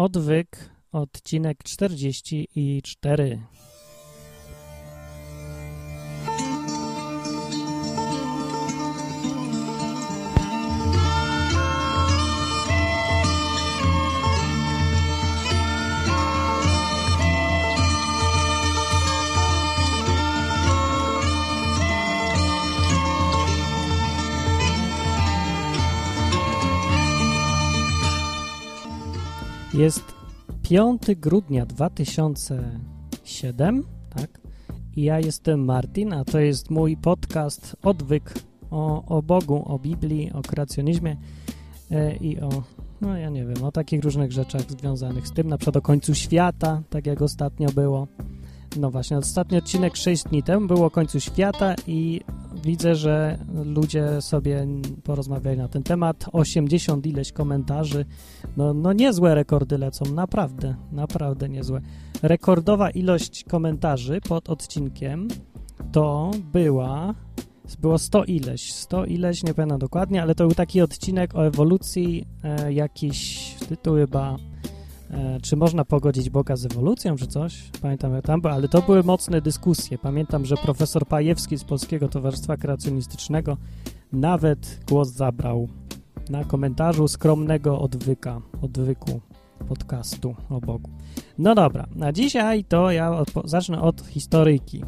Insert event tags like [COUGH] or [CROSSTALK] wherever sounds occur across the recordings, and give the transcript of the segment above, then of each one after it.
Odwyk, odcinek 44. Jest 5 grudnia 2007, tak? I ja jestem Martin, a to jest mój podcast Odwyk o, o Bogu, o Biblii, o kreacjonizmie e, i o, no ja nie wiem, o takich różnych rzeczach związanych z tym, na przykład o końcu świata, tak jak ostatnio było. No właśnie, ostatni odcinek 6 dni temu było o końcu świata i widzę, że ludzie sobie porozmawiali na ten temat. 80 ileś komentarzy. No, no niezłe rekordy lecą, naprawdę, naprawdę niezłe. Rekordowa ilość komentarzy pod odcinkiem to była było 100 ileś, 100 ileś, nie pamiętam dokładnie, ale to był taki odcinek o ewolucji, e, jakiś tytuł chyba E, czy można pogodzić Boga z ewolucją, czy coś? Pamiętam jak tam, ale to były mocne dyskusje. Pamiętam, że profesor Pajewski z Polskiego Towarzystwa Kreacjonistycznego nawet głos zabrał na komentarzu skromnego odwyka, odwyku podcastu o Bogu. No dobra, a dzisiaj to ja zacznę od historyjki,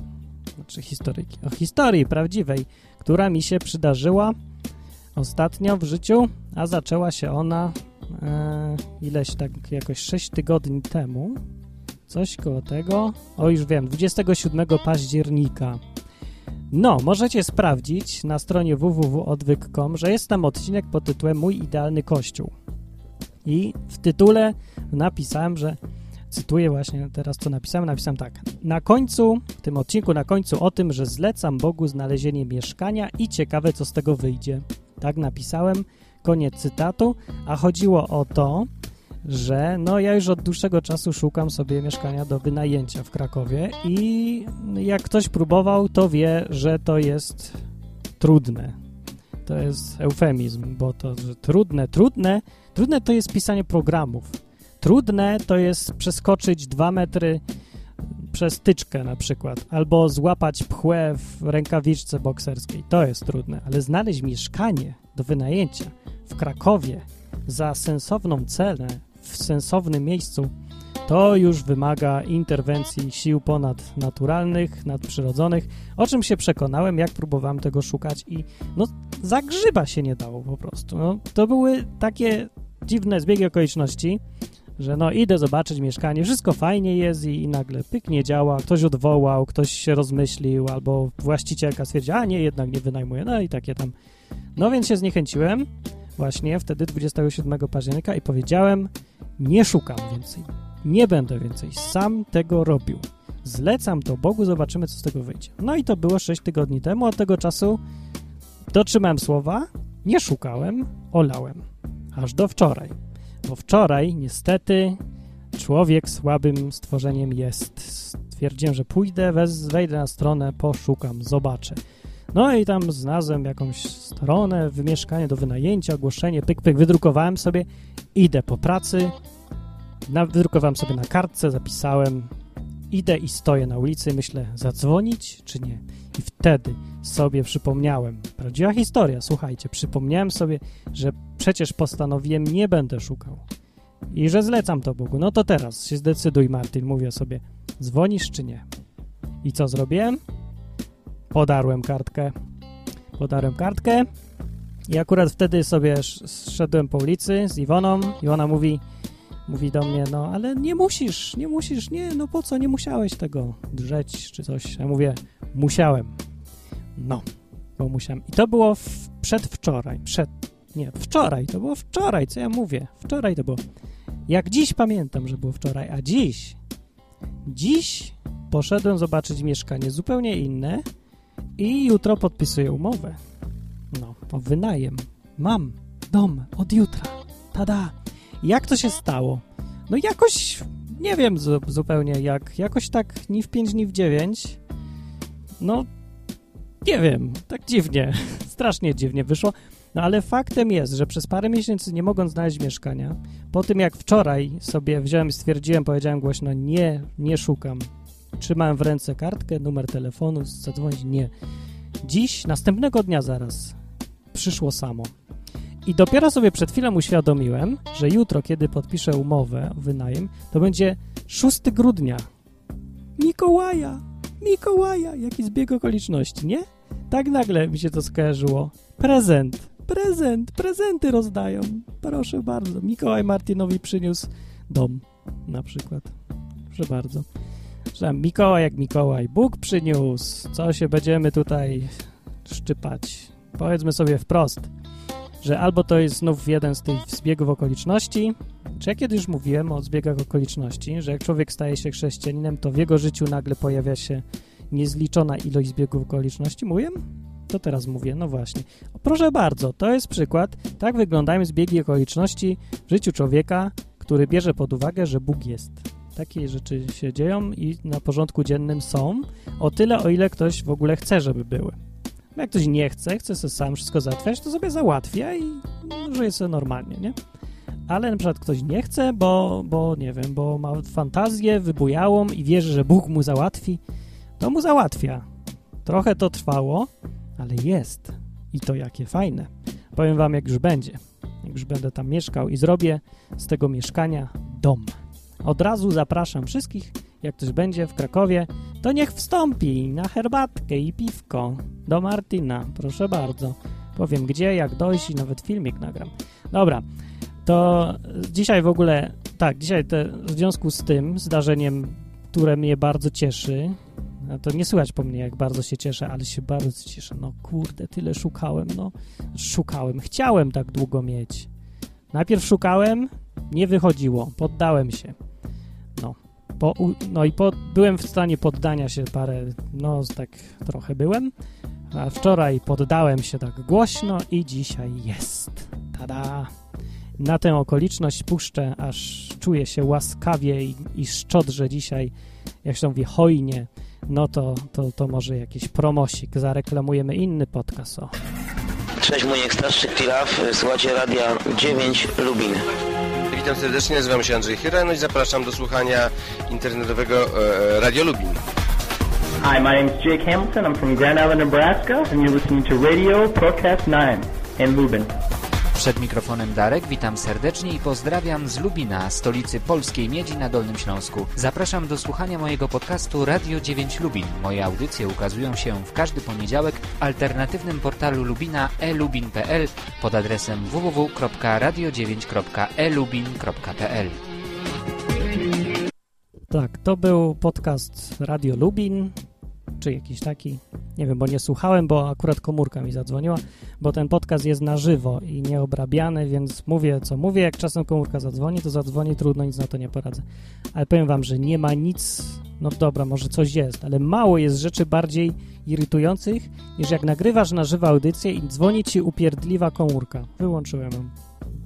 znaczy historyjki, o historii prawdziwej, która mi się przydarzyła ostatnio w życiu, a zaczęła się ona e, ileś tak jakoś 6 tygodni temu, coś koło tego, o już wiem, 27 października. No, możecie sprawdzić na stronie www.odwyk.com, że jest tam odcinek pod tytułem Mój idealny kościół. I w tytule napisałem, że cytuję właśnie teraz co napisałem, napisałem tak. Na końcu, w tym odcinku na końcu o tym, że zlecam Bogu znalezienie mieszkania i ciekawe co z tego wyjdzie. Tak napisałem Koniec cytatu, a chodziło o to, że no ja już od dłuższego czasu szukam sobie mieszkania do wynajęcia w Krakowie i jak ktoś próbował, to wie, że to jest trudne. To jest eufemizm, bo to trudne, trudne, trudne to jest pisanie programów. Trudne to jest przeskoczyć dwa metry przez tyczkę na przykład, albo złapać pchłę w rękawiczce bokserskiej. To jest trudne, ale znaleźć mieszkanie do wynajęcia w Krakowie za sensowną cenę w sensownym miejscu, to już wymaga interwencji sił ponadnaturalnych, nadprzyrodzonych, o czym się przekonałem, jak próbowałem tego szukać i no za grzyba się nie dało po prostu. No, to były takie dziwne zbiegi okoliczności, że no idę zobaczyć mieszkanie, wszystko fajnie jest i, i nagle pyk nie działa, ktoś odwołał, ktoś się rozmyślił, albo właścicielka stwierdziła, a nie, jednak nie wynajmuje, no i takie tam. No więc się zniechęciłem właśnie wtedy 27 października i powiedziałem, nie szukam więcej, nie będę więcej, sam tego robił. Zlecam to Bogu, zobaczymy, co z tego wyjdzie. No i to było 6 tygodni temu, od tego czasu dotrzymałem słowa, nie szukałem, olałem. Aż do wczoraj. Bo wczoraj, niestety, człowiek słabym stworzeniem jest. Stwierdziłem, że pójdę, wejdę na stronę, poszukam, zobaczę. No i tam znalazłem jakąś stronę, wymieszkanie do wynajęcia, ogłoszenie, pyk, pyk, wydrukowałem sobie, idę po pracy, na, wydrukowałem sobie na kartce, zapisałem, idę i stoję na ulicy, myślę, zadzwonić czy nie? I wtedy sobie przypomniałem, prawdziwa historia, słuchajcie, przypomniałem sobie, że przecież postanowiłem, nie będę szukał i że zlecam to Bogu. No to teraz się zdecyduj, Martin, mówię sobie, dzwonisz czy nie? I co zrobiłem? Podarłem kartkę. Podarłem kartkę i akurat wtedy sobie szedłem po ulicy z Iwoną. Iwona mówi, mówi do mnie, no ale nie musisz, nie musisz, nie, no po co, nie musiałeś tego drzeć czy coś. Ja mówię, musiałem. No, bo musiałem. I to było w, przedwczoraj, przed, nie, wczoraj, to było wczoraj, co ja mówię, wczoraj to było. Jak dziś pamiętam, że było wczoraj, a dziś, dziś poszedłem zobaczyć mieszkanie zupełnie inne, i jutro podpisuję umowę. No, o wynajem. Mam dom od jutra. Tada! Jak to się stało? No jakoś, nie wiem zupełnie jak, jakoś tak ni w 5, ni w 9. No, nie wiem, tak dziwnie, [LAUGHS] strasznie dziwnie wyszło. No ale faktem jest, że przez parę miesięcy nie mogąc znaleźć mieszkania, po tym jak wczoraj sobie wziąłem, stwierdziłem, powiedziałem głośno, nie, nie szukam. Trzymałem w ręce kartkę, numer telefonu, zadzwonić, nie. Dziś, następnego dnia zaraz, przyszło samo. I dopiero sobie przed chwilą uświadomiłem, że jutro, kiedy podpiszę umowę o wynajem, to będzie 6 grudnia. Mikołaja! Mikołaja! Jaki zbieg okoliczności, nie? Tak nagle mi się to skojarzyło. Prezent! Prezent! Prezenty rozdają! Proszę bardzo. Mikołaj Martinowi przyniósł dom, na przykład. Proszę bardzo. Że Mikołaj jak Mikołaj. Bóg przyniósł. Co się będziemy tutaj szczypać? Powiedzmy sobie wprost że albo to jest znów jeden z tych zbiegów okoliczności, czy ja kiedyś mówiłem o zbiegach okoliczności, że jak człowiek staje się chrześcijaninem, to w jego życiu nagle pojawia się niezliczona ilość zbiegów okoliczności. Mówię? To teraz mówię, no właśnie. O, proszę bardzo, to jest przykład. Tak wyglądają zbiegi okoliczności w życiu człowieka, który bierze pod uwagę, że Bóg jest. Takie rzeczy się dzieją i na porządku dziennym są, o tyle, o ile ktoś w ogóle chce, żeby były. Jak ktoś nie chce, chce sobie sam wszystko załatwiać, to sobie załatwia i żyje sobie normalnie, nie? Ale na przykład ktoś nie chce, bo, bo nie wiem, bo ma fantazję wybujałą i wierzy, że Bóg mu załatwi, to mu załatwia. Trochę to trwało, ale jest. I to jakie fajne. Powiem wam, jak już będzie. Jak już będę tam mieszkał i zrobię z tego mieszkania dom. Od razu zapraszam wszystkich, jak ktoś będzie w Krakowie, to niech wstąpi na herbatkę i piwko do Martina. Proszę bardzo. Powiem gdzie, jak dojść i nawet filmik nagram. Dobra, to dzisiaj w ogóle, tak, dzisiaj te, w związku z tym zdarzeniem, które mnie bardzo cieszy, to nie słychać po mnie, jak bardzo się cieszę, ale się bardzo cieszę. No kurde, tyle szukałem, no. Szukałem, chciałem tak długo mieć. Najpierw szukałem, nie wychodziło, poddałem się. Po, no i po, byłem w stanie poddania się parę, no tak trochę byłem, a wczoraj poddałem się tak głośno i dzisiaj jest. Tada! Na tę okoliczność puszczę, aż czuję się łaskawie i, i szczodrze dzisiaj, jak się mówi, hojnie, no to, to, to może jakiś promosik, zareklamujemy inny podcast. O. Cześć, mój starszy Tilaf, słuchacie Radia 9 Lubin. Witam serdecznie, nazywam się Andrzej Chyra, no i zapraszam do słuchania internetowego e, Radio Lubin. Hi, my name is Jake Hamilton. I'm from Grand Island, Nebraska, and you're listening to Radio Protest 9 in Lubin. Przed mikrofonem Darek, witam serdecznie i pozdrawiam z Lubina, stolicy polskiej miedzi na Dolnym Śląsku. Zapraszam do słuchania mojego podcastu Radio 9 Lubin. Moje audycje ukazują się w każdy poniedziałek w alternatywnym portalu Lubina elubin.pl pod adresem www.radio9.elubin.pl Tak, to był podcast Radio Lubin czy jakiś taki. Nie wiem, bo nie słuchałem, bo akurat komórka mi zadzwoniła, bo ten podcast jest na żywo i nieobrabiany, więc mówię, co mówię. Jak czasem komórka zadzwoni, to zadzwoni, trudno, nic na to nie poradzę. Ale powiem wam, że nie ma nic, no dobra, może coś jest, ale mało jest rzeczy bardziej irytujących, niż jak nagrywasz na żywo audycję i dzwoni ci upierdliwa komórka. Wyłączyłem ją.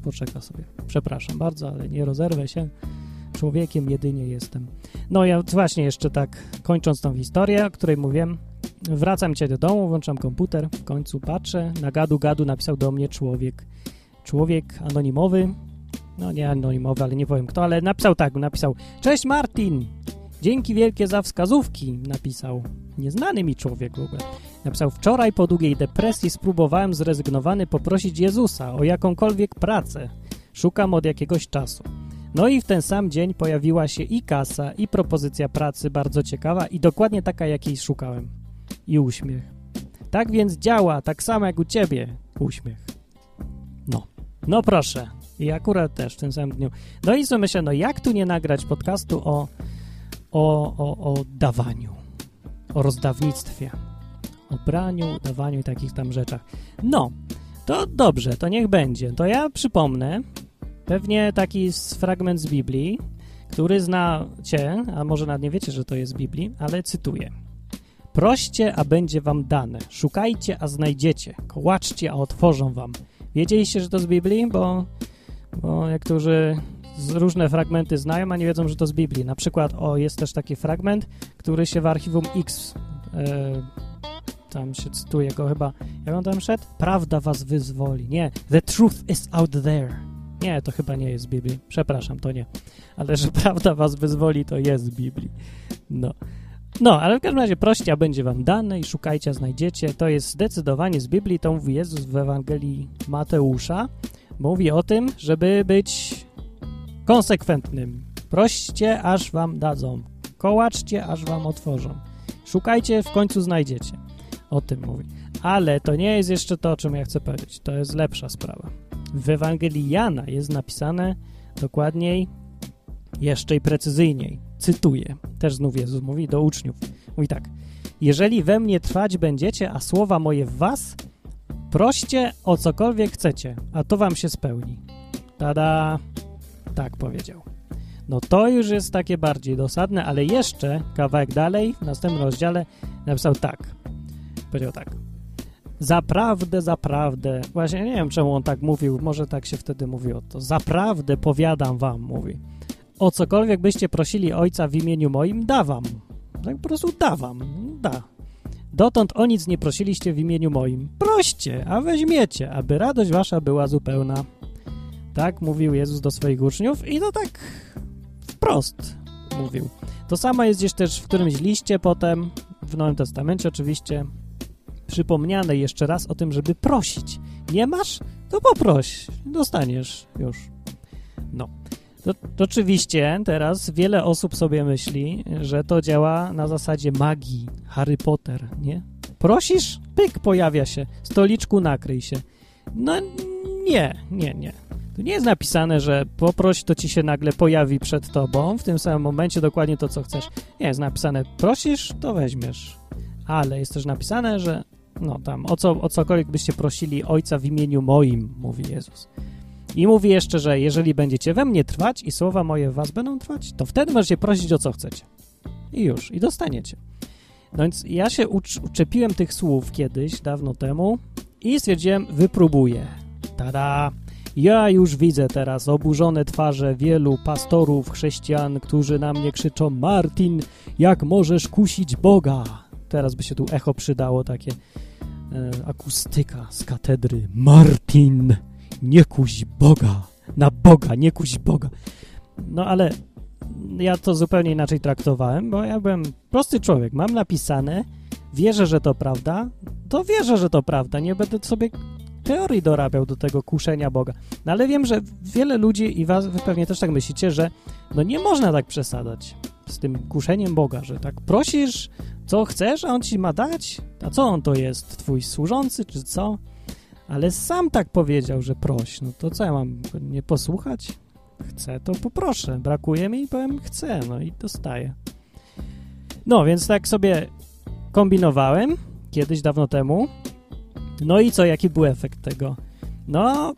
Poczeka sobie. Przepraszam bardzo, ale nie rozerwę się człowiekiem jedynie jestem. No ja właśnie jeszcze tak kończąc tą historię, o której mówiłem, wracam cię do domu, włączam komputer, w końcu patrzę, na gadu gadu napisał do mnie człowiek. Człowiek anonimowy, no nie anonimowy, ale nie powiem kto, ale napisał tak, napisał Cześć Martin, dzięki wielkie za wskazówki, napisał. Nieznany mi człowiek w ogóle. Napisał, wczoraj po długiej depresji spróbowałem zrezygnowany poprosić Jezusa o jakąkolwiek pracę. Szukam od jakiegoś czasu. No i w ten sam dzień pojawiła się i kasa, i propozycja pracy bardzo ciekawa i dokładnie taka, jakiej szukałem. I uśmiech. Tak więc działa, tak samo jak u ciebie. Uśmiech. No. No proszę. I akurat też w tym samym dniu. No i co myślę, no jak tu nie nagrać podcastu o, o, o, o dawaniu, o rozdawnictwie, o braniu, dawaniu i takich tam rzeczach. No, to dobrze, to niech będzie. To ja przypomnę, Pewnie taki fragment z Biblii, który znacie, a może nawet nie wiecie, że to jest z Biblii, ale cytuję. Proście, a będzie wam dane. Szukajcie, a znajdziecie. Kołaczcie, a otworzą wam. Wiedzieliście, że to z Biblii? Bo, bo niektórzy różne fragmenty znają, a nie wiedzą, że to z Biblii. Na przykład, o, jest też taki fragment, który się w archiwum X, e, tam się cytuje go chyba, jak on tam szedł? Prawda was wyzwoli. Nie, the truth is out there. Nie, to chyba nie jest z Biblii. Przepraszam, to nie. Ale że [LAUGHS] prawda was wyzwoli, to jest z Biblii. No. No, ale w każdym razie proście, a będzie wam dane i szukajcie, a znajdziecie. To jest zdecydowanie z Biblii, to mówi Jezus w Ewangelii Mateusza. Mówi o tym, żeby być konsekwentnym. Proście, aż wam dadzą. Kołaczcie, aż wam otworzą. Szukajcie, w końcu znajdziecie. O tym mówi. Ale to nie jest jeszcze to, o czym ja chcę powiedzieć. To jest lepsza sprawa. W Ewangelii Jana jest napisane dokładniej, jeszcze i precyzyjniej. Cytuję. Też znów Jezus mówi do uczniów. Mówi tak. Jeżeli we mnie trwać będziecie, a słowa moje w was, proście o cokolwiek chcecie, a to wam się spełni. Tada! Tak powiedział. No to już jest takie bardziej dosadne, ale jeszcze kawałek dalej, w następnym rozdziale napisał tak. Powiedział tak. Zaprawdę, zaprawdę. Właśnie nie wiem, czemu on tak mówił. Może tak się wtedy mówiło. To zaprawdę powiadam wam, mówi. O cokolwiek byście prosili ojca w imieniu moim, dawam. Tak po prostu dawam. Da. Dotąd o nic nie prosiliście w imieniu moim. Proście, a weźmiecie, aby radość wasza była zupełna. Tak mówił Jezus do swoich uczniów i to tak wprost mówił. To samo jest gdzieś też w którymś liście potem, w Nowym Testamencie oczywiście, przypomniane jeszcze raz o tym, żeby prosić. Nie masz? To poproś, dostaniesz już. No. To, to oczywiście teraz wiele osób sobie myśli, że to działa na zasadzie magii, Harry Potter, nie? Prosisz, pyk, pojawia się, stoliczku nakryj się. No nie, nie, nie. Tu nie jest napisane, że poproś, to ci się nagle pojawi przed tobą w tym samym momencie dokładnie to, co chcesz. Nie, jest napisane prosisz, to weźmiesz. Ale jest też napisane, że no tam, o, co, o cokolwiek byście prosili Ojca w imieniu moim, mówi Jezus. I mówi jeszcze, że jeżeli będziecie we mnie trwać i słowa moje w was będą trwać, to wtedy możecie prosić o co chcecie. I już, i dostaniecie. No więc ja się ucz, uczepiłem tych słów kiedyś, dawno temu i stwierdziłem, wypróbuję. Tada! Ja już widzę teraz oburzone twarze wielu pastorów, chrześcijan, którzy na mnie krzyczą Martin, jak możesz kusić Boga? Teraz by się tu echo przydało, takie e, akustyka z katedry. Martin, nie kuś Boga, na Boga, nie kuś Boga. No ale ja to zupełnie inaczej traktowałem, bo ja byłem prosty człowiek, mam napisane, wierzę, że to prawda, to wierzę, że to prawda, nie będę sobie teorii dorabiał do tego kuszenia Boga. No ale wiem, że wiele ludzi i was, wy pewnie też tak myślicie, że no nie można tak przesadzać z tym kuszeniem Boga, że tak prosisz, co chcesz, a on ci ma dać? A co on to jest? Twój służący, czy co? Ale sam tak powiedział, że proś. No to co ja mam nie posłuchać? Chcę, to poproszę. Brakuje mi i powiem chcę, no i dostaję. No, więc tak sobie kombinowałem kiedyś dawno temu. No i co, jaki był efekt tego? No,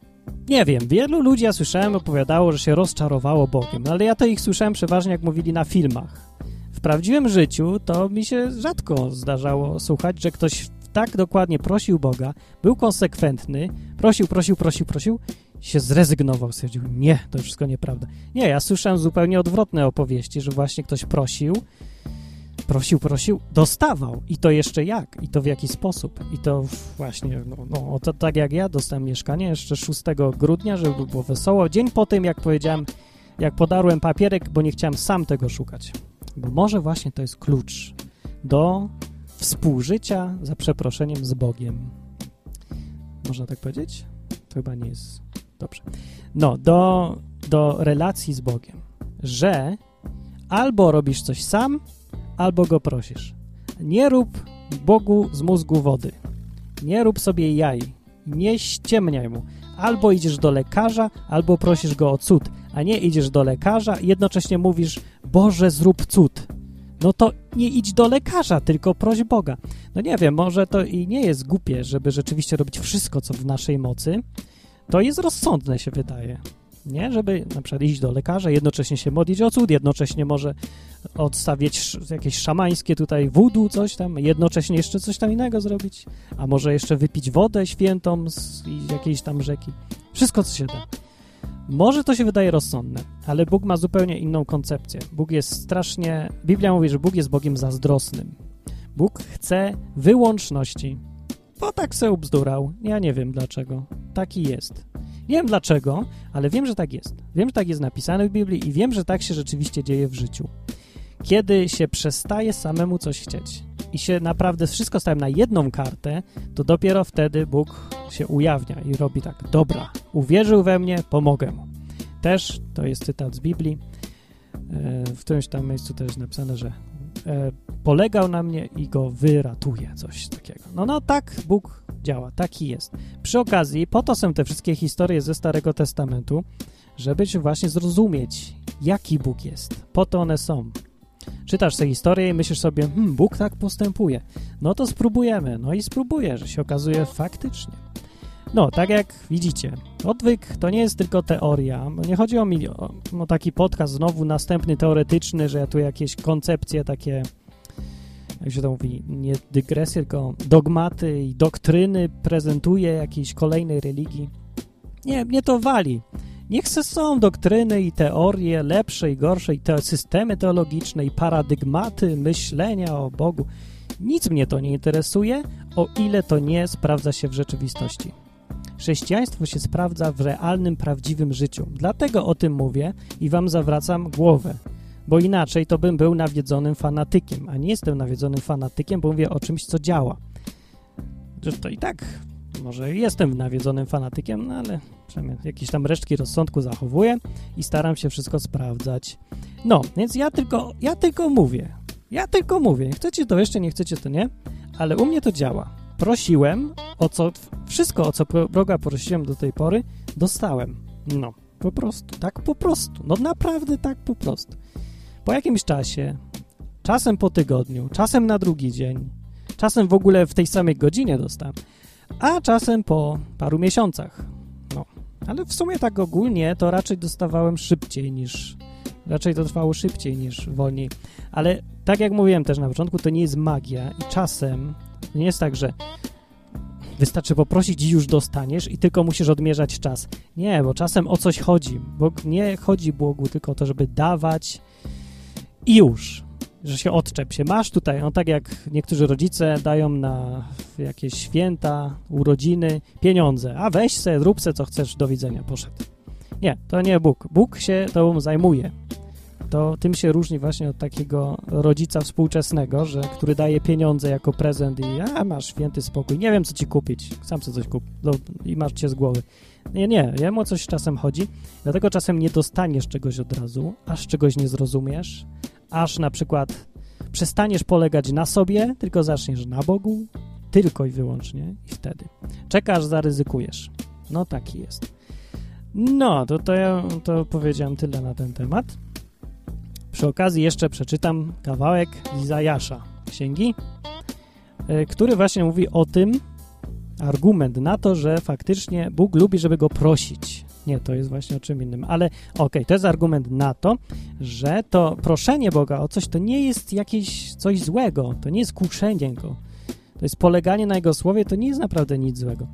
nie wiem, wielu ludzi, ja słyszałem, opowiadało, że się rozczarowało Bogiem, no ale ja to ich słyszałem przeważnie, jak mówili na filmach. W prawdziwym życiu to mi się rzadko zdarzało słuchać, że ktoś tak dokładnie prosił Boga, był konsekwentny, prosił, prosił, prosił, prosił, się zrezygnował, stwierdził, nie, to wszystko nieprawda. Nie, ja słyszałem zupełnie odwrotne opowieści, że właśnie ktoś prosił, prosił, prosił, dostawał i to jeszcze jak, i to w jaki sposób. I to właśnie, no, no to, tak jak ja dostałem mieszkanie jeszcze 6 grudnia, żeby było wesoło, dzień po tym, jak powiedziałem, jak podarłem papierek, bo nie chciałem sam tego szukać. Bo może właśnie to jest klucz do współżycia, za przeproszeniem, z Bogiem. Można tak powiedzieć? To chyba nie jest dobrze. No, do, do relacji z Bogiem, że albo robisz coś sam, albo go prosisz. Nie rób Bogu z mózgu wody. Nie rób sobie jaj. Nie ściemniaj mu. Albo idziesz do lekarza, albo prosisz go o cud, a nie idziesz do lekarza i jednocześnie mówisz Boże, zrób cud. No to nie idź do lekarza, tylko proś Boga. No nie wiem, może to i nie jest głupie, żeby rzeczywiście robić wszystko, co w naszej mocy. To jest rozsądne, się wydaje nie? Żeby na przykład iść do lekarza, jednocześnie się modlić o cud, jednocześnie może odstawiać jakieś szamańskie tutaj wudu, coś tam, jednocześnie jeszcze coś tam innego zrobić, a może jeszcze wypić wodę świętą z jakiejś tam rzeki. Wszystko, co się da. Może to się wydaje rozsądne, ale Bóg ma zupełnie inną koncepcję. Bóg jest strasznie... Biblia mówi, że Bóg jest Bogiem zazdrosnym. Bóg chce wyłączności. Bo tak se ubzdurał. Ja nie wiem dlaczego. Taki jest. Nie wiem dlaczego, ale wiem, że tak jest. Wiem, że tak jest napisane w Biblii i wiem, że tak się rzeczywiście dzieje w życiu. Kiedy się przestaje samemu coś chcieć i się naprawdę wszystko staje na jedną kartę, to dopiero wtedy Bóg się ujawnia i robi tak, dobra, uwierzył we mnie, pomogę mu. Też, to jest cytat z Biblii, e, w którymś tam miejscu też napisane, że polegał na mnie i go wyratuje, coś takiego. No, no tak Bóg działa, taki jest. Przy okazji, po to są te wszystkie historie ze Starego Testamentu, żeby właśnie zrozumieć, jaki Bóg jest. Po to one są. Czytasz tę historię i myślisz sobie, hmm, Bóg tak postępuje. No to spróbujemy. No i spróbuję, że się okazuje faktycznie. No, tak jak widzicie, odwyk to nie jest tylko teoria. Nie chodzi o, o, o taki podcast znowu następny teoretyczny, że ja tu jakieś koncepcje takie jak się to mówi, nie dygresje, tylko dogmaty i doktryny prezentuje jakiejś kolejnej religii. Nie, mnie to wali. Niech są doktryny i teorie lepsze i gorsze, i te systemy teologiczne, i paradygmaty myślenia o Bogu. Nic mnie to nie interesuje, o ile to nie sprawdza się w rzeczywistości. Chrześcijaństwo się sprawdza w realnym, prawdziwym życiu. Dlatego o tym mówię i wam zawracam głowę bo inaczej to bym był nawiedzonym fanatykiem, a nie jestem nawiedzonym fanatykiem, bo mówię o czymś, co działa. To i tak może jestem nawiedzonym fanatykiem, no ale przynajmniej jakieś tam resztki rozsądku zachowuję i staram się wszystko sprawdzać. No, więc ja tylko, ja tylko mówię. Ja tylko mówię. Chcecie to jeszcze, nie chcecie to nie, ale u mnie to działa. Prosiłem o co, wszystko o co Boga prosiłem do tej pory, dostałem. No, po prostu, tak po prostu. No naprawdę tak po prostu po jakimś czasie, czasem po tygodniu, czasem na drugi dzień, czasem w ogóle w tej samej godzinie dostałem, a czasem po paru miesiącach. No, ale w sumie tak ogólnie to raczej dostawałem szybciej niż, raczej to trwało szybciej niż wolniej. Ale tak jak mówiłem też na początku, to nie jest magia i czasem nie jest tak, że wystarczy poprosić i już dostaniesz i tylko musisz odmierzać czas. Nie, bo czasem o coś chodzi, bo nie chodzi Bogu tylko o to, żeby dawać i już, że się odczep się. Masz tutaj, no tak jak niektórzy rodzice dają na jakieś święta, urodziny pieniądze, a weź se, rób se co chcesz, do widzenia, poszedł. Nie, to nie Bóg. Bóg się tą zajmuje. To tym się różni właśnie od takiego rodzica współczesnego, że, który daje pieniądze jako prezent i a, masz święty spokój, nie wiem co ci kupić, sam sobie coś kup no, i masz cię z głowy. Nie, nie, jemu o coś czasem chodzi, dlatego czasem nie dostaniesz czegoś od razu, aż czegoś nie zrozumiesz, aż na przykład przestaniesz polegać na sobie, tylko zaczniesz na Bogu, tylko i wyłącznie i wtedy. Czekasz, zaryzykujesz. No taki jest. No, to, to ja to powiedziałem tyle na ten temat. Przy okazji jeszcze przeczytam kawałek Izajasza, księgi, e, który właśnie mówi o tym, argument na to, że faktycznie Bóg lubi, żeby go prosić. Nie, to jest właśnie o czym innym. Ale okej, okay, to jest argument na to, że to proszenie Boga o coś to nie jest jakieś coś złego, to nie jest kuszenie Go. To jest poleganie na Jego słowie, to nie jest naprawdę nic złego.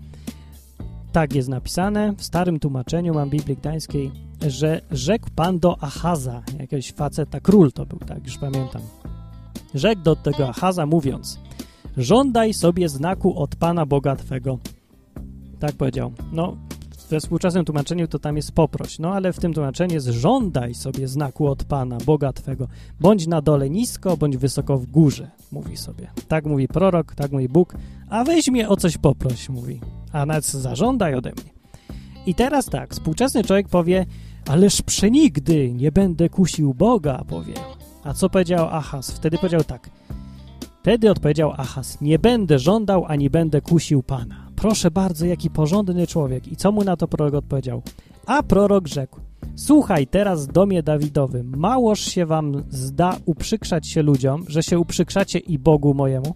Tak jest napisane w starym tłumaczeniu, mam Biblii Gdańskiej, że rzekł Pan do Achaza, jakiegoś faceta, król to był, tak, już pamiętam. Rzekł do tego Achaza mówiąc, żądaj sobie znaku od Pana Boga Twego. Tak powiedział. No, we współczesnym tłumaczeniu to tam jest poproś, no ale w tym tłumaczeniu jest żądaj sobie znaku od Pana, Boga Twego. Bądź na dole nisko, bądź wysoko w górze, mówi sobie. Tak mówi prorok, tak mówi Bóg, a weź mnie o coś poproś, mówi. A nawet zażądaj ode mnie. I teraz tak, współczesny człowiek powie, ależ przenigdy nie będę kusił Boga, powie. A co powiedział Achaz? Wtedy powiedział tak. Wtedy odpowiedział Achaz, nie będę żądał, ani będę kusił Pana. Proszę bardzo, jaki porządny człowiek. I co mu na to prorok odpowiedział? A prorok rzekł, słuchaj teraz domie Dawidowy, małoż się wam zda uprzykrzać się ludziom, że się uprzykrzacie i Bogu mojemu?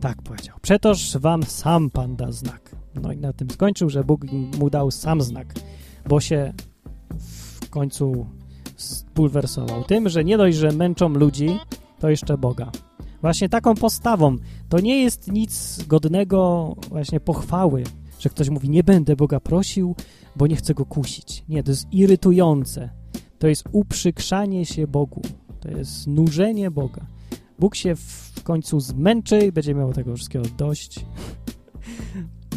Tak powiedział. Przetoż wam sam Pan da znak. No i na tym skończył, że Bóg mu dał sam znak, bo się końcu spulwersował tym, że nie dość, że męczą ludzi, to jeszcze Boga. Właśnie taką postawą. To nie jest nic godnego właśnie pochwały, że ktoś mówi, nie będę Boga prosił, bo nie chcę Go kusić. Nie, to jest irytujące. To jest uprzykrzanie się Bogu. To jest nużenie Boga. Bóg się w końcu zmęczy i będzie miał tego wszystkiego dość. [LAUGHS]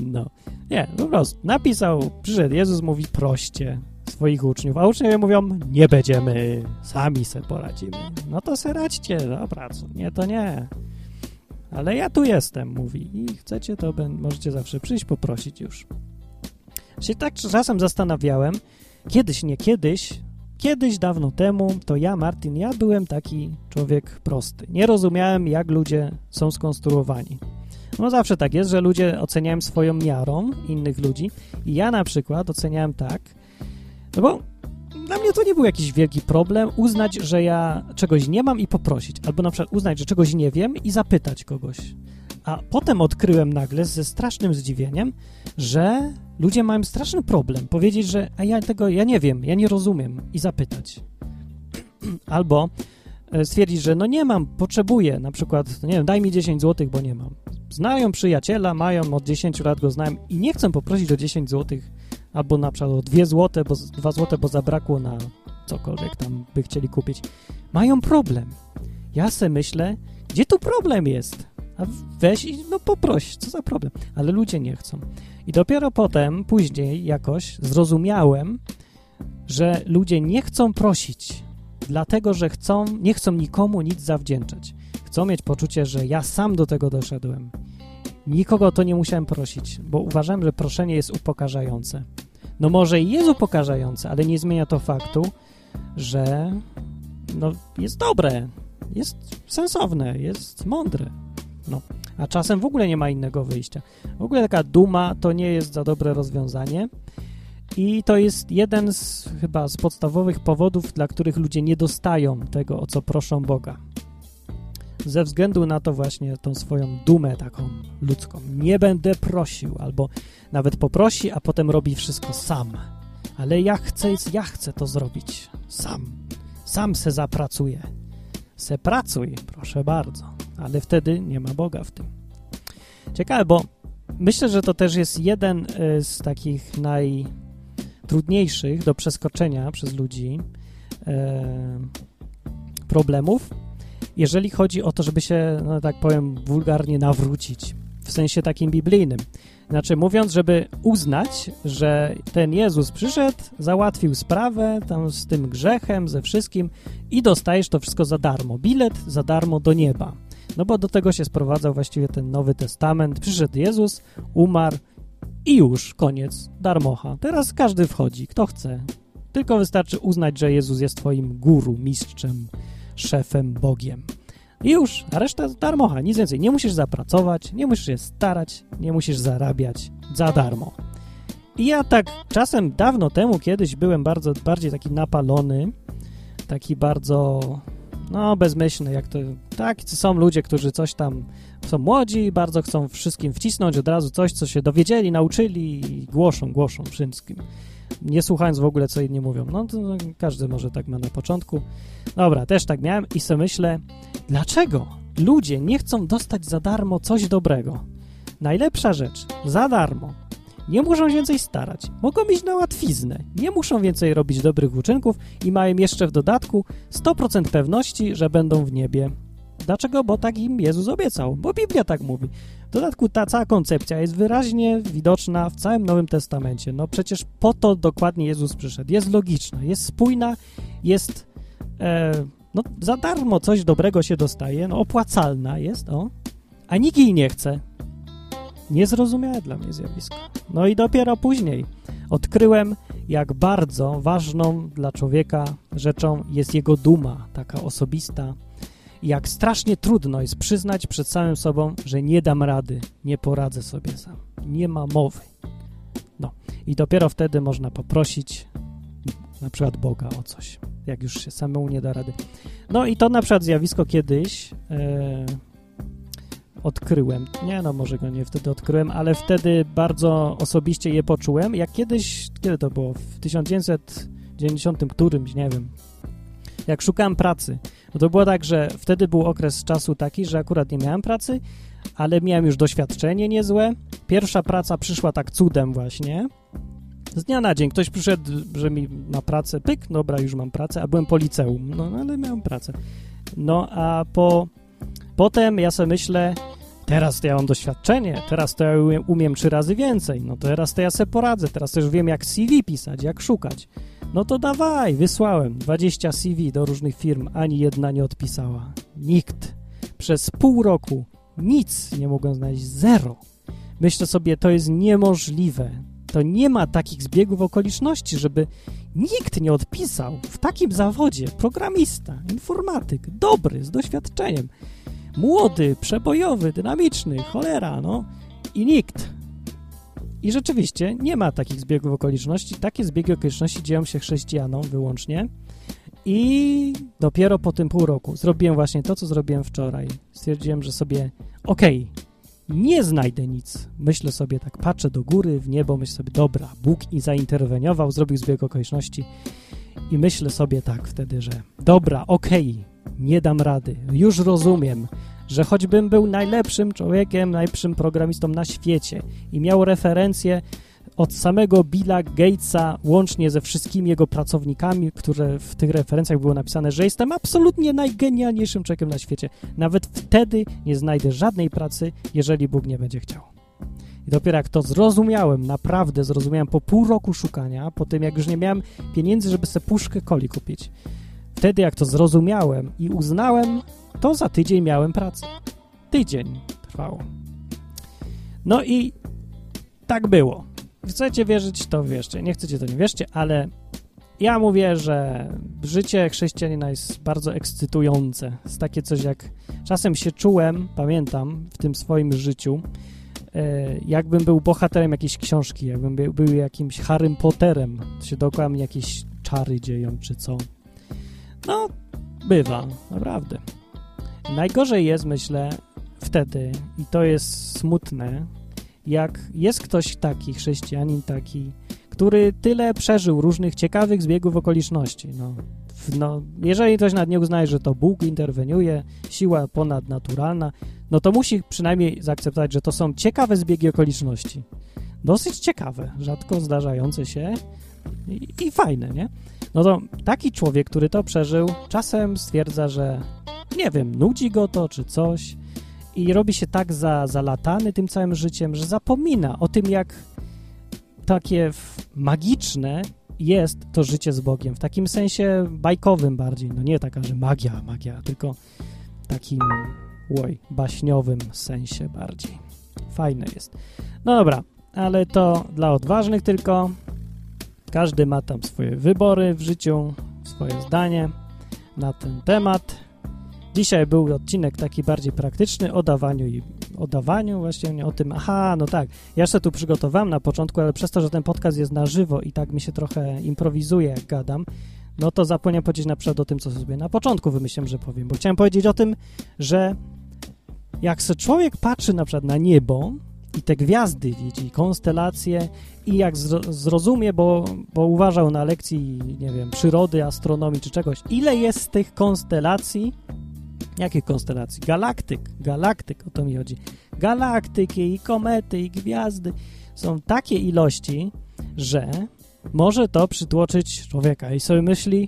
No. Nie, po prostu napisał, przyszedł Jezus, mówi proście swoich uczniów, a uczniowie mówią, nie będziemy, sami se poradzimy. No to se radźcie, dobra, co? nie, to nie. Ale ja tu jestem, mówi, i chcecie, to możecie zawsze przyjść, poprosić już. Się tak czasem zastanawiałem, kiedyś, nie kiedyś, kiedyś, dawno temu, to ja, Martin, ja byłem taki człowiek prosty. Nie rozumiałem, jak ludzie są skonstruowani. No zawsze tak jest, że ludzie oceniają swoją miarą innych ludzi i ja na przykład oceniałem tak, no bo dla mnie to nie był jakiś wielki problem uznać, że ja czegoś nie mam i poprosić, albo na przykład uznać, że czegoś nie wiem i zapytać kogoś. A potem odkryłem nagle ze strasznym zdziwieniem, że ludzie mają straszny problem powiedzieć, że a ja tego ja nie wiem, ja nie rozumiem i zapytać. [CLEARS THROAT] Albo e, stwierdzić, że no nie mam, potrzebuję, na przykład, nie wiem, daj mi 10 zł, bo nie mam. Znają przyjaciela, mają od 10 lat go znają i nie chcą poprosić o 10 zł, albo na przykład o 2 zł, bo 2 zł, bo zabrakło na cokolwiek tam by chcieli kupić. Mają problem. Ja se myślę, gdzie tu problem jest? A weź i no poproś, co za problem. Ale ludzie nie chcą. I dopiero potem, później jakoś zrozumiałem, że ludzie nie chcą prosić, dlatego że chcą, nie chcą nikomu nic zawdzięczać. Chcą mieć poczucie, że ja sam do tego doszedłem. Nikogo to nie musiałem prosić, bo uważałem, że proszenie jest upokarzające. No może i jest upokarzające, ale nie zmienia to faktu, że no, jest dobre, jest sensowne, jest mądre. No. A czasem w ogóle nie ma innego wyjścia. W ogóle taka duma to nie jest za dobre rozwiązanie. I to jest jeden z chyba z podstawowych powodów, dla których ludzie nie dostają tego, o co proszą Boga. Ze względu na to właśnie tą swoją dumę taką ludzką. Nie będę prosił, albo nawet poprosi, a potem robi wszystko sam. Ale ja chcę, ja chcę to zrobić sam. Sam se zapracuję. Se pracuj, proszę bardzo. Ale wtedy nie ma Boga w tym. Ciekawe, bo myślę, że to też jest jeden y, z takich najtrudniejszych do przeskoczenia przez ludzi e, problemów, jeżeli chodzi o to, żeby się, no tak powiem, wulgarnie nawrócić, w sensie takim biblijnym. Znaczy, mówiąc, żeby uznać, że ten Jezus przyszedł, załatwił sprawę tam z tym grzechem, ze wszystkim i dostajesz to wszystko za darmo. Bilet za darmo do nieba. No bo do tego się sprowadzał właściwie ten Nowy Testament. Przyszedł Jezus, umarł i już, koniec, darmocha. Teraz każdy wchodzi, kto chce. Tylko wystarczy uznać, że Jezus jest twoim guru, mistrzem, szefem, Bogiem. I już, a reszta darmocha, nic więcej. Nie musisz zapracować, nie musisz się starać, nie musisz zarabiać za darmo. I ja tak czasem dawno temu, kiedyś byłem bardzo, bardziej taki napalony, taki bardzo, no bezmyślny, jak to, tak, są ludzie, którzy coś tam, są młodzi bardzo chcą wszystkim wcisnąć od razu coś, co się dowiedzieli, nauczyli i głoszą, głoszą wszystkim nie słuchając w ogóle, co inni mówią. No to no, każdy może tak ma na początku. Dobra, też tak miałem i sobie myślę, dlaczego ludzie nie chcą dostać za darmo coś dobrego? Najlepsza rzecz, za darmo. Nie muszą więcej starać, mogą mieć na łatwiznę, nie muszą więcej robić dobrych uczynków i mają jeszcze w dodatku 100% pewności, że będą w niebie. Dlaczego? Bo tak im Jezus obiecał, bo Biblia tak mówi. W dodatku ta cała koncepcja jest wyraźnie widoczna w całym Nowym Testamencie. No przecież po to dokładnie Jezus przyszedł. Jest logiczna, jest spójna, jest e, no, za darmo coś dobrego się dostaje, no opłacalna jest, o, a nikt jej nie chce. Niezrozumiałe dla mnie zjawisko. No i dopiero później odkryłem, jak bardzo ważną dla człowieka rzeczą jest jego duma, taka osobista, jak strasznie trudno jest przyznać przed samym sobą, że nie dam rady, nie poradzę sobie sam. Nie ma mowy. No i dopiero wtedy można poprosić na przykład Boga o coś, jak już się samemu nie da rady. No i to na przykład zjawisko kiedyś e, odkryłem. Nie, no może go nie wtedy odkryłem, ale wtedy bardzo osobiście je poczułem. Jak kiedyś, kiedy to było? W 1990 którymś, nie wiem, jak szukałem pracy, no to było tak, że wtedy był okres czasu taki, że akurat nie miałem pracy, ale miałem już doświadczenie niezłe. Pierwsza praca przyszła tak cudem właśnie. Z dnia na dzień ktoś przyszedł, że mi na pracę, pyk, dobra, już mam pracę, a byłem po liceum, no ale miałem pracę. No a po Potem ja sobie myślę, teraz to ja mam doświadczenie, teraz to ja umiem, umiem trzy razy więcej, no teraz to ja sobie poradzę, teraz też wiem jak CV pisać, jak szukać. No to dawaj, wysłałem 20 CV do różnych firm, ani jedna nie odpisała. Nikt. Przez pół roku nic nie mogłem znaleźć, zero. Myślę sobie, to jest niemożliwe. To nie ma takich zbiegów okoliczności, żeby nikt nie odpisał w takim zawodzie programista, informatyk, dobry, z doświadczeniem, młody, przebojowy, dynamiczny, cholera, no i nikt. I rzeczywiście nie ma takich zbiegów okoliczności. Takie zbiegi okoliczności dzieją się chrześcijanom wyłącznie. I dopiero po tym pół roku zrobiłem właśnie to, co zrobiłem wczoraj. Stwierdziłem, że sobie, okej, okay, nie znajdę nic. Myślę sobie tak, patrzę do góry, w niebo, myślę sobie, dobra, Bóg i zainterweniował, zrobił zbieg okoliczności. I myślę sobie tak wtedy, że dobra, okej, okay, nie dam rady, już rozumiem, że choćbym był najlepszym człowiekiem, najlepszym programistą na świecie i miał referencje od samego Billa Gatesa, łącznie ze wszystkimi jego pracownikami, które w tych referencjach było napisane, że jestem absolutnie najgenialniejszym człowiekiem na świecie. Nawet wtedy nie znajdę żadnej pracy, jeżeli Bóg nie będzie chciał. I dopiero jak to zrozumiałem, naprawdę zrozumiałem po pół roku szukania, po tym jak już nie miałem pieniędzy, żeby sobie puszkę coli kupić, wtedy jak to zrozumiałem i uznałem, to za tydzień miałem pracę. Tydzień trwało. No i tak było. Chcecie wierzyć, to wierzcie. Nie chcecie, to nie wierzcie, ale ja mówię, że życie chrześcijanina jest bardzo ekscytujące. Jest takie coś jak... Czasem się czułem, pamiętam, w tym swoim życiu, e, jakbym był bohaterem jakiejś książki, jakbym był, jakimś Harrym Potterem. To się dookoła mnie jakieś czary dzieją, czy co. No, bywa, naprawdę. Najgorzej jest, myślę, wtedy, i to jest smutne, jak jest ktoś taki, chrześcijanin taki, który tyle przeżył różnych ciekawych zbiegów okoliczności. No, no, jeżeli ktoś nad nie uznaje, że to Bóg interweniuje, siła ponadnaturalna, no to musi przynajmniej zaakceptować, że to są ciekawe zbiegi okoliczności. Dosyć ciekawe, rzadko zdarzające się i, i fajne, nie? No to taki człowiek, który to przeżył, czasem stwierdza, że nie wiem, nudzi go to czy coś i robi się tak za, zalatany tym całym życiem, że zapomina o tym, jak takie magiczne jest to życie z Bogiem. W takim sensie bajkowym bardziej. No nie taka, że magia, magia, tylko takim, oj, baśniowym sensie bardziej. Fajne jest. No dobra, ale to dla odważnych tylko. Każdy ma tam swoje wybory w życiu, swoje zdanie na ten temat. Dzisiaj był odcinek taki bardziej praktyczny o dawaniu i o dawaniu właśnie, o tym, aha, no tak, ja się tu przygotowałem na początku, ale przez to, że ten podcast jest na żywo i tak mi się trochę improwizuje, jak gadam, no to zapomniałem powiedzieć na przykład o tym, co sobie na początku wymyśliłem, że powiem, bo chciałem powiedzieć o tym, że jak se człowiek patrzy na przykład na niebo i te gwiazdy widzi, konstelacje i jak zrozumie, bo, bo uważał na lekcji, nie wiem, przyrody, astronomii czy czegoś, ile jest tych konstelacji, Jakie konstelacji? Galaktyk, galaktyk, o to mi chodzi. Galaktyki i komety i gwiazdy są takie ilości, że może to przytłoczyć człowieka i sobie myśli,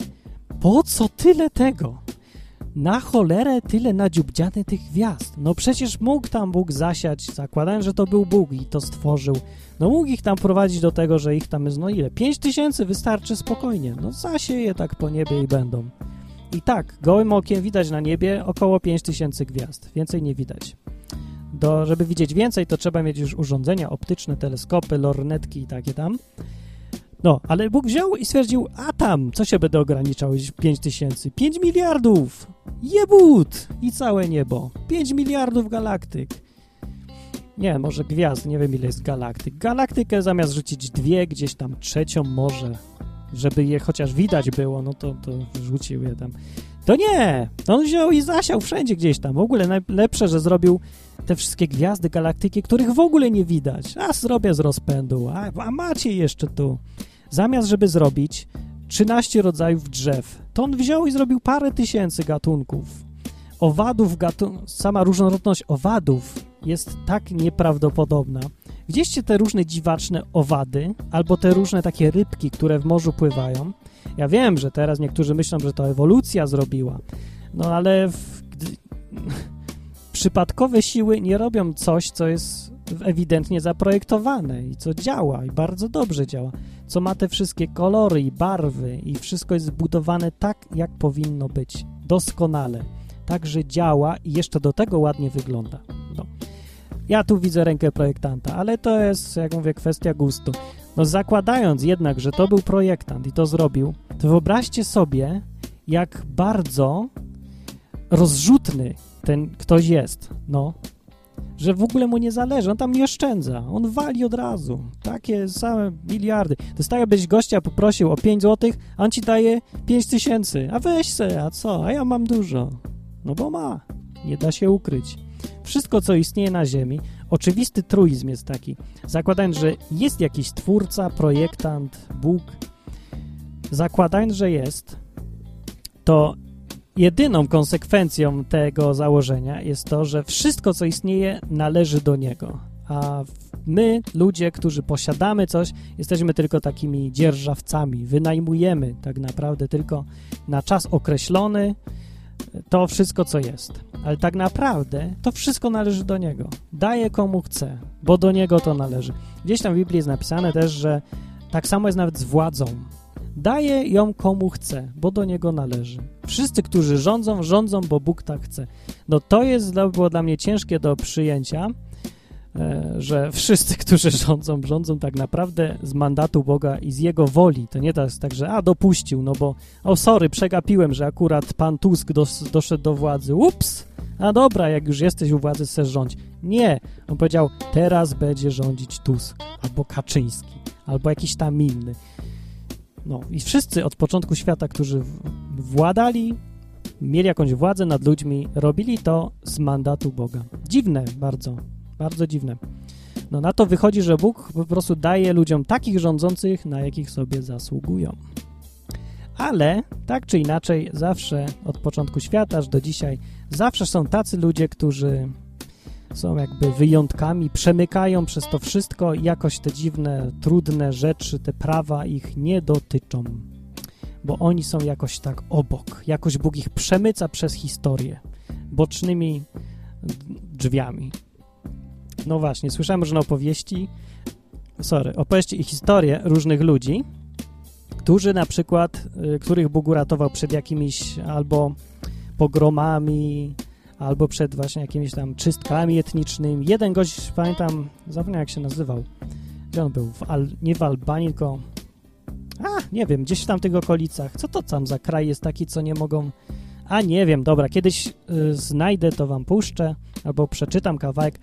po co tyle tego? Na cholerę tyle nadziubdziane tych gwiazd. No przecież mógł tam Bóg zasiać, zakładając, że to był Bóg i to stworzył. No mógł ich tam prowadzić do tego, że ich tam jest, no ile? Pięć tysięcy wystarczy spokojnie. No zasieje tak po niebie i będą. I tak, gołym okiem widać na niebie około 5000 gwiazd. Więcej nie widać. Do, żeby widzieć więcej, to trzeba mieć już urządzenia optyczne, teleskopy, lornetki i takie tam. No, ale Bóg wziął i stwierdził, a tam, co się będę ograniczał? 5 tysięcy? 5 miliardów! Jebut! I całe niebo. 5 miliardów galaktyk. Nie, może gwiazd, nie wiem ile jest galaktyk. Galaktykę zamiast rzucić dwie, gdzieś tam trzecią może żeby je chociaż widać było, no to, to wrzucił je tam. To nie! On wziął i zasiał wszędzie gdzieś tam. W ogóle najlepsze, że zrobił te wszystkie gwiazdy, galaktyki, których w ogóle nie widać. A zrobię z rozpędu, a, a macie jeszcze tu. Zamiast, żeby zrobić 13 rodzajów drzew, to on wziął i zrobił parę tysięcy gatunków. Owadów, gatun sama różnorodność owadów jest tak nieprawdopodobna, Widzieliście te różne dziwaczne owady albo te różne takie rybki, które w morzu pływają? Ja wiem, że teraz niektórzy myślą, że to ewolucja zrobiła, no ale w, [LAUGHS] przypadkowe siły nie robią coś, co jest ewidentnie zaprojektowane i co działa i bardzo dobrze działa, co ma te wszystkie kolory i barwy i wszystko jest zbudowane tak, jak powinno być, doskonale, tak, że działa i jeszcze do tego ładnie wygląda. No. Ja tu widzę rękę projektanta, ale to jest, jak mówię, kwestia gustu. No zakładając jednak, że to był projektant i to zrobił, to wyobraźcie sobie, jak bardzo rozrzutny ten ktoś jest, no, że w ogóle mu nie zależy, on tam nie oszczędza, on wali od razu, takie same miliardy. To jest tak, jakbyś gościa poprosił o 5 zł, a on ci daje 5 tysięcy, a weź se, a co, a ja mam dużo. No bo ma, nie da się ukryć. Wszystko, co istnieje na Ziemi, oczywisty truizm jest taki, zakładając, że jest jakiś twórca, projektant, Bóg, zakładając, że jest, to jedyną konsekwencją tego założenia jest to, że wszystko, co istnieje, należy do Niego. A my, ludzie, którzy posiadamy coś, jesteśmy tylko takimi dzierżawcami. Wynajmujemy tak naprawdę tylko na czas określony to wszystko, co jest. Ale tak naprawdę to wszystko należy do Niego. Daje komu chce, bo do Niego to należy. Gdzieś tam w Biblii jest napisane też, że tak samo jest nawet z władzą. Daje ją komu chce, bo do niego należy. Wszyscy, którzy rządzą, rządzą, bo Bóg tak chce. No to jest było dla mnie ciężkie do przyjęcia, e, że wszyscy, [LAUGHS] którzy rządzą, rządzą tak naprawdę z mandatu Boga i z Jego woli. To nie jest tak, że a, dopuścił, no bo o, sorry, przegapiłem, że akurat pan Tusk dos, doszedł do władzy. Ups! A dobra, jak już jesteś u władzy, chcesz rządzić. Nie! On powiedział, teraz będzie rządzić Tusk, albo Kaczyński, albo jakiś tam inny. No i wszyscy od początku świata, którzy władali, mieli jakąś władzę nad ludźmi, robili to z mandatu Boga. Dziwne bardzo, bardzo dziwne. No na to wychodzi, że Bóg po prostu daje ludziom takich rządzących, na jakich sobie zasługują. Ale tak czy inaczej, zawsze od początku świata aż do dzisiaj, zawsze są tacy ludzie, którzy są jakby wyjątkami, przemykają przez to wszystko i jakoś te dziwne, trudne rzeczy, te prawa ich nie dotyczą, bo oni są jakoś tak obok, jakoś Bóg ich przemyca przez historię, bocznymi drzwiami. No właśnie, słyszałem różne opowieści, sorry, opowieści i historie różnych ludzi, którzy na przykład, y, których Bóg uratował przed jakimiś albo pogromami, albo przed właśnie jakimiś tam czystkami etnicznymi. Jeden gość, pamiętam, zapomniałem jak się nazywał. Gdzie on był? W Al nie w Albanii, tylko... A, nie wiem, gdzieś w tamtych okolicach. Co to tam za kraj jest taki, co nie mogą... A, nie wiem, dobra, kiedyś y, znajdę, to wam puszczę, albo przeczytam kawałek.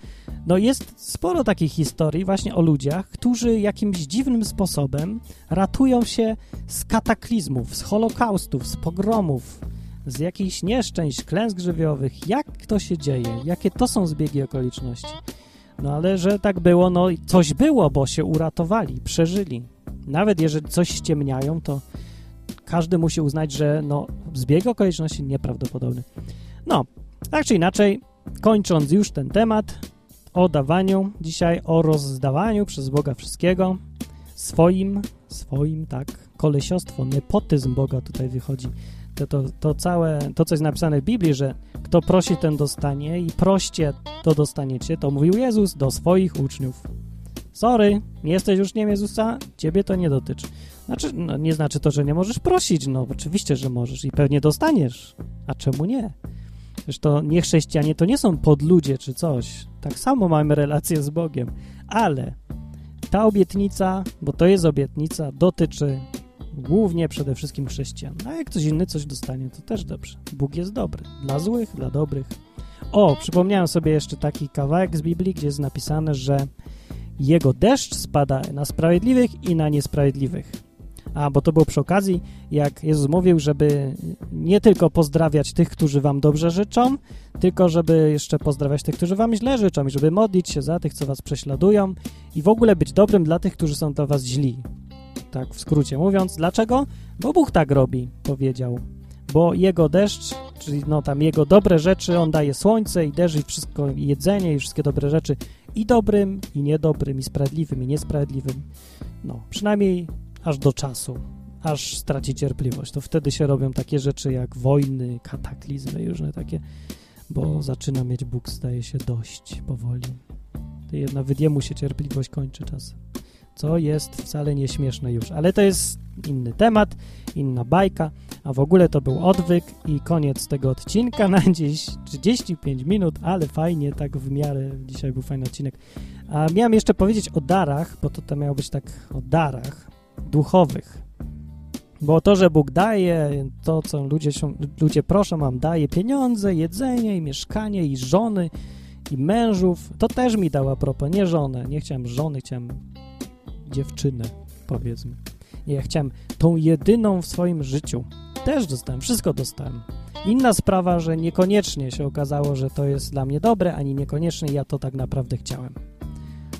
No jest sporo takich historii właśnie o ludziach, którzy jakimś dziwnym sposobem ratują się z kataklizmów, z holokaustów, z pogromów, z jakichś nieszczęść, klęsk żywiołowych, jak to się dzieje, jakie to są zbiegi okoliczności. No ale że tak było, no coś było, bo się uratowali, przeżyli. Nawet jeżeli coś ściemniają, to każdy musi uznać, że no zbieg okoliczności nieprawdopodobny. No, tak czy inaczej, kończąc już ten temat o dawaniu, dzisiaj o rozdawaniu przez Boga wszystkiego, swoim, swoim, tak, kolesiostwo, nepotyzm Boga tutaj wychodzi to, to, to całe, to co jest napisane w Biblii, że kto prosi, ten dostanie i proście, to dostaniecie, to mówił Jezus do swoich uczniów. Sorry, nie jesteś uczniem Jezusa, ciebie to nie dotyczy. Znaczy, no, nie znaczy to, że nie możesz prosić, no oczywiście, że możesz i pewnie dostaniesz. A czemu nie? To nie chrześcijanie to nie są podludzie czy coś. Tak samo mamy relację z Bogiem. Ale ta obietnica, bo to jest obietnica, dotyczy Głównie przede wszystkim chrześcijan. A jak ktoś inny coś dostanie, to też dobrze. Bóg jest dobry. Dla złych, dla dobrych. O, przypomniałem sobie jeszcze taki kawałek z Biblii, gdzie jest napisane, że jego deszcz spada na sprawiedliwych i na niesprawiedliwych. A, bo to było przy okazji, jak Jezus mówił, żeby nie tylko pozdrawiać tych, którzy wam dobrze życzą, tylko żeby jeszcze pozdrawiać tych, którzy wam źle życzą i żeby modlić się za tych, co was prześladują i w ogóle być dobrym dla tych, którzy są dla was źli tak w skrócie mówiąc. Dlaczego? Bo Bóg tak robi, powiedział. Bo jego deszcz, czyli no tam jego dobre rzeczy, on daje słońce i deszcz i wszystko, i jedzenie i wszystkie dobre rzeczy i dobrym, i niedobrym, i sprawiedliwym, i niesprawiedliwym. No, przynajmniej aż do czasu, aż straci cierpliwość. To wtedy się robią takie rzeczy jak wojny, kataklizmy różne takie bo zaczyna mieć Bóg, zdaje się, dość powoli. Nawet jemu się cierpliwość kończy czasem, co jest wcale nieśmieszne już, ale to jest inny temat, inna bajka, a w ogóle to był odwyk i koniec tego odcinka na dziś. 35 minut, ale fajnie, tak w miarę, dzisiaj był fajny odcinek. A miałem jeszcze powiedzieć o darach, bo to, to miało być tak o darach duchowych, bo to, że Bóg daje, to co ludzie, się, ludzie proszą, mam daje pieniądze, jedzenie i mieszkanie i żony i mężów, to też mi dała propos, nie żonę, nie chciałem żony, chciałem dziewczynę, powiedzmy. Nie, ja chciałem tą jedyną w swoim życiu. Też dostałem, wszystko dostałem. Inna sprawa, że niekoniecznie się okazało, że to jest dla mnie dobre, ani niekoniecznie ja to tak naprawdę chciałem.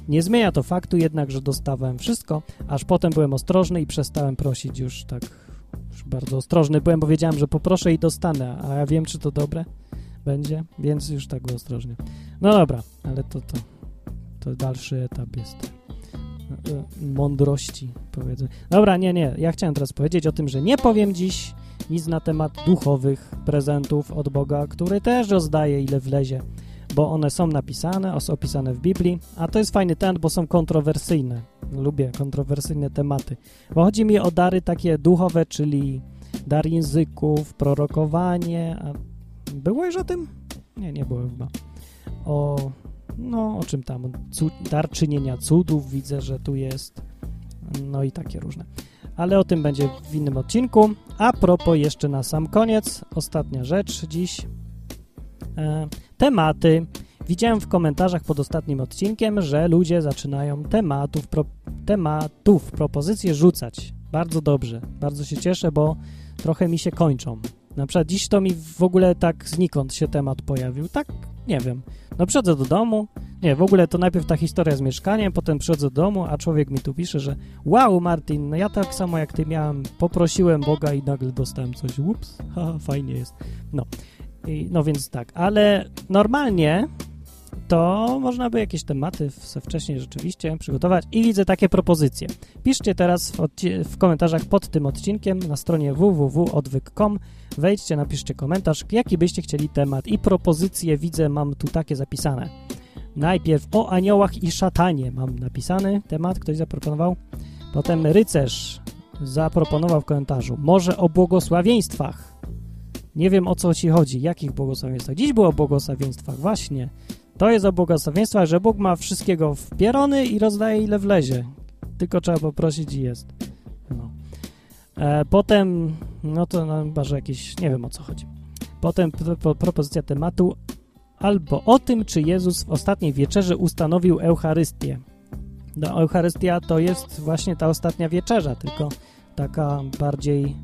Nie zmienia to faktu jednak, że dostawałem wszystko, aż potem byłem ostrożny i przestałem prosić już tak już bardzo ostrożny byłem, bo wiedziałem, że poproszę i dostanę, a ja wiem, czy to dobre będzie, więc już tak ostrożnie. No dobra, ale to, to, to dalszy etap jest mądrości, powiedzmy. Dobra, nie, nie, ja chciałem teraz powiedzieć o tym, że nie powiem dziś nic na temat duchowych prezentów od Boga, który też rozdaje ile wlezie bo one są napisane, są opisane w Biblii, a to jest fajny temat, bo są kontrowersyjne. Lubię kontrowersyjne tematy, bo chodzi mi o dary takie duchowe, czyli dar języków, prorokowanie, a było już o tym? Nie, nie było chyba. O, no, o czym tam? dar czynienia cudów, widzę, że tu jest. No i takie różne. Ale o tym będzie w innym odcinku. A propos jeszcze na sam koniec, ostatnia rzecz dziś. E, tematy. Widziałem w komentarzach pod ostatnim odcinkiem, że ludzie zaczynają tematów, pro, tematów, propozycje rzucać. Bardzo dobrze, bardzo się cieszę, bo trochę mi się kończą. Na przykład dziś to mi w ogóle tak znikąd się temat pojawił. Tak, nie wiem. No przychodzę do domu, nie, w ogóle to najpierw ta historia z mieszkaniem, potem przychodzę do domu, a człowiek mi tu pisze, że wow, Martin, no ja tak samo jak ty miałem, poprosiłem Boga i nagle dostałem coś, ups, [LAUGHS] haha, fajnie jest. No, i, no więc tak, ale normalnie to można by jakieś tematy wcześniej rzeczywiście przygotować i widzę takie propozycje. Piszcie teraz w, w, komentarzach pod tym odcinkiem na stronie www.odwyk.com wejdźcie, napiszcie komentarz, jaki byście chcieli temat i propozycje widzę, mam tu takie zapisane. Najpierw o aniołach i szatanie mam napisany temat, ktoś zaproponował. Potem rycerz zaproponował w komentarzu. Może o błogosławieństwach. Nie wiem o co ci chodzi, jakich błogosławieństwach. Dziś było o błogosławieństwach, właśnie. To jest o błogosławieństwach, że Bóg ma wszystkiego wpierony i rozdaje ile wlezie. Tylko trzeba poprosić i jest. No. E, potem, no to no, chyba, że jakieś, nie wiem o co chodzi. Potem pro, propozycja tematu albo o tym, czy Jezus w ostatniej wieczerzy ustanowił Eucharystię. No, Eucharystia to jest właśnie ta ostatnia wieczerza, tylko taka bardziej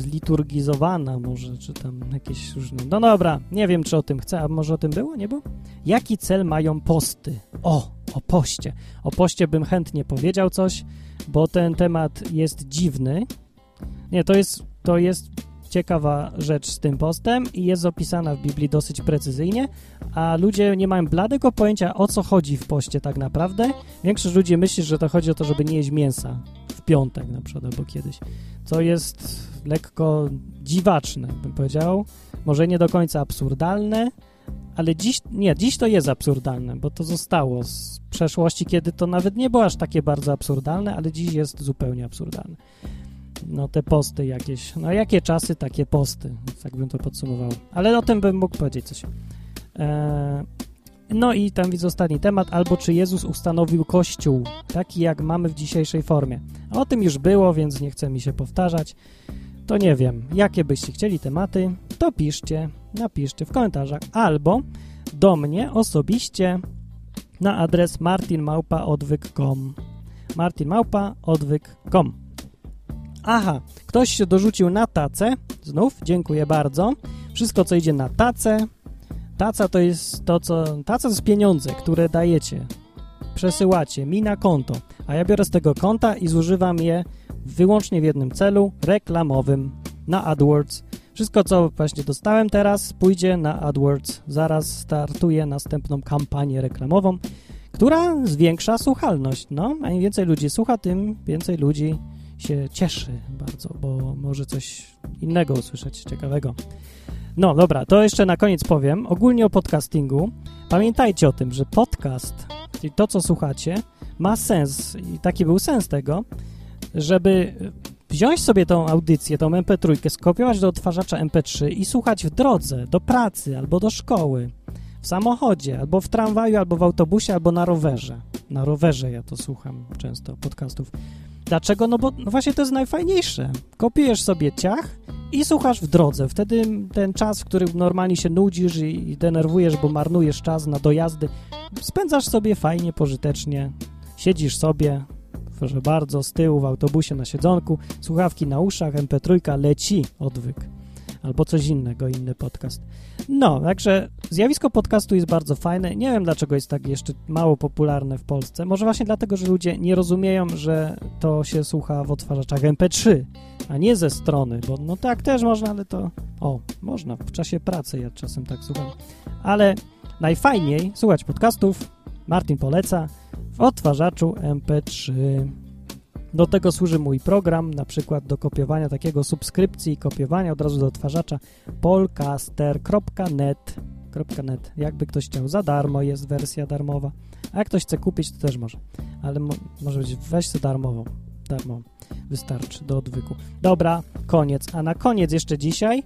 zliturgizowana może, czy tam jakieś różne... No dobra, nie wiem, czy o tym chcę, a może o tym było, nie było? Jaki cel mają posty? O, o poście. O poście bym chętnie powiedział coś, bo ten temat jest dziwny. Nie, to jest, to jest ciekawa rzecz z tym postem i jest opisana w Biblii dosyć precyzyjnie, a ludzie nie mają bladego pojęcia, o co chodzi w poście tak naprawdę. Większość ludzi myśli, że to chodzi o to, żeby nie jeść mięsa w piątek na przykład albo kiedyś, co jest lekko dziwaczne, bym powiedział. Może nie do końca absurdalne, ale dziś, nie, dziś to jest absurdalne, bo to zostało z przeszłości, kiedy to nawet nie było aż takie bardzo absurdalne, ale dziś jest zupełnie absurdalne. No te posty jakieś, no jakie czasy, takie posty, tak bym to podsumował. Ale o tym bym mógł powiedzieć coś. Eee, no i tam widzę ostatni temat, albo czy Jezus ustanowił Kościół, taki jak mamy w dzisiejszej formie. O tym już było, więc nie chcę mi się powtarzać. To nie wiem, jakie byście chcieli tematy, to piszcie, napiszcie w komentarzach, albo do mnie osobiście na adres martinmałpaodwyk.com martinmałpaodwyk.com Aha, ktoś się dorzucił na tacę, znów, dziękuję bardzo. Wszystko, co idzie na tacę, Taca to jest to, co... Taca to jest pieniądze, które dajecie, przesyłacie mi na konto, a ja biorę z tego konta i zużywam je wyłącznie w jednym celu, reklamowym, na AdWords. Wszystko, co właśnie dostałem teraz, pójdzie na AdWords. Zaraz startuję następną kampanię reklamową, która zwiększa słuchalność. No, a im więcej ludzi słucha, tym więcej ludzi się cieszy bardzo, bo może coś innego usłyszeć ciekawego. No dobra, to jeszcze na koniec powiem ogólnie o podcastingu. Pamiętajcie o tym, że podcast, czyli to, co słuchacie, ma sens i taki był sens tego, żeby wziąć sobie tą audycję, tą MP3, skopiować do odtwarzacza MP3 i słuchać w drodze, do pracy albo do szkoły, w samochodzie, albo w tramwaju, albo w autobusie, albo na rowerze. Na rowerze ja to słucham często podcastów. Dlaczego? No bo no właśnie to jest najfajniejsze. Kopiujesz sobie ciach i słuchasz w drodze. Wtedy ten czas, w którym normalnie się nudzisz i, denerwujesz, bo marnujesz czas na dojazdy, spędzasz sobie fajnie, pożytecznie. Siedzisz sobie, proszę bardzo, z tyłu w autobusie na siedzonku, słuchawki na uszach, MP3 leci odwyk. Albo coś innego, inny podcast. No, także zjawisko podcastu jest bardzo fajne. Nie wiem, dlaczego jest tak jeszcze mało popularne w Polsce. Może właśnie dlatego, że ludzie nie rozumieją, że to się słucha w odtwarzaczach MP3, a nie ze strony, bo no tak też można, ale to... O, można, w czasie pracy ja czasem tak słucham. Ale najfajniej słuchać podcastów, Martin poleca, w odtwarzaczu MP3. Do tego służy mój program, na przykład do kopiowania takiego subskrypcji i kopiowania od razu do odtwarzacza polcaster.net .net. Jakby ktoś chciał za darmo, jest wersja darmowa. A jak ktoś chce kupić, to też może. Ale mo może być, weź sobie darmową. Darmo. Wystarczy do odwyku. Dobra, koniec. A na koniec jeszcze dzisiaj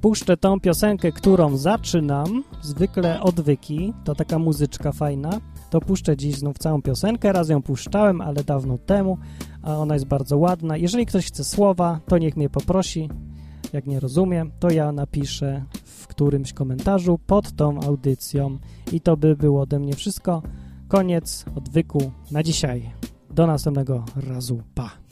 puszczę tą piosenkę, którą zaczynam. Zwykle odwyki. To taka muzyczka fajna. To puszczę dziś znów całą piosenkę. Raz ją puszczałem, ale dawno temu. A ona jest bardzo ładna. Jeżeli ktoś chce słowa, to niech mnie poprosi. Jak nie rozumiem, to ja napiszę w którymś komentarzu pod tą audycją. I to by było ode mnie wszystko. Koniec odwyku na dzisiaj. Do następnego razu. Pa!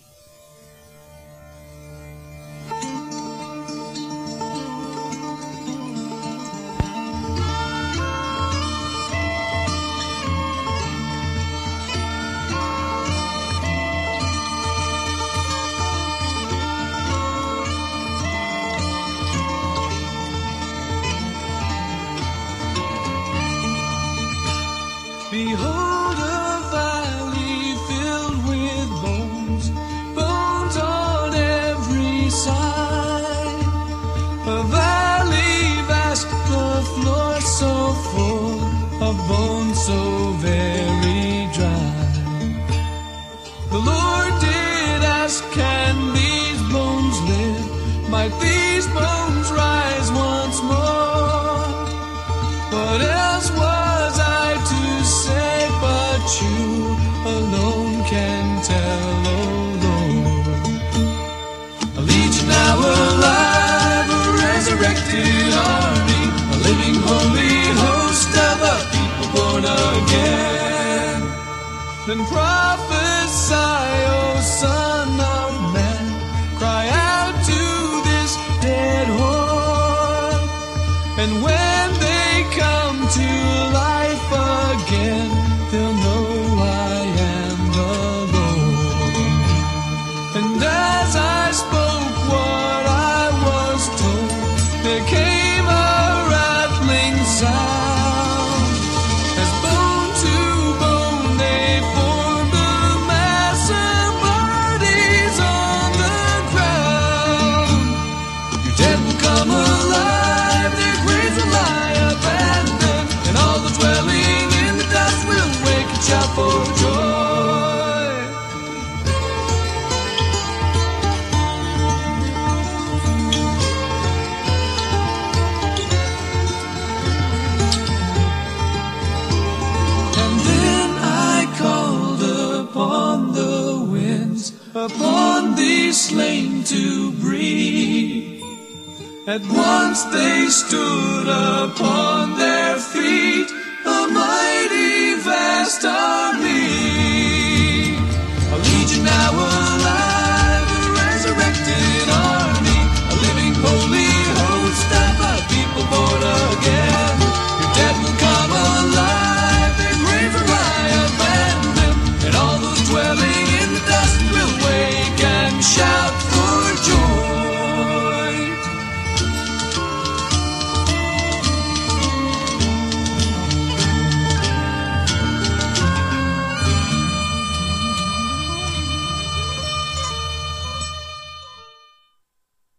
At once they stood upon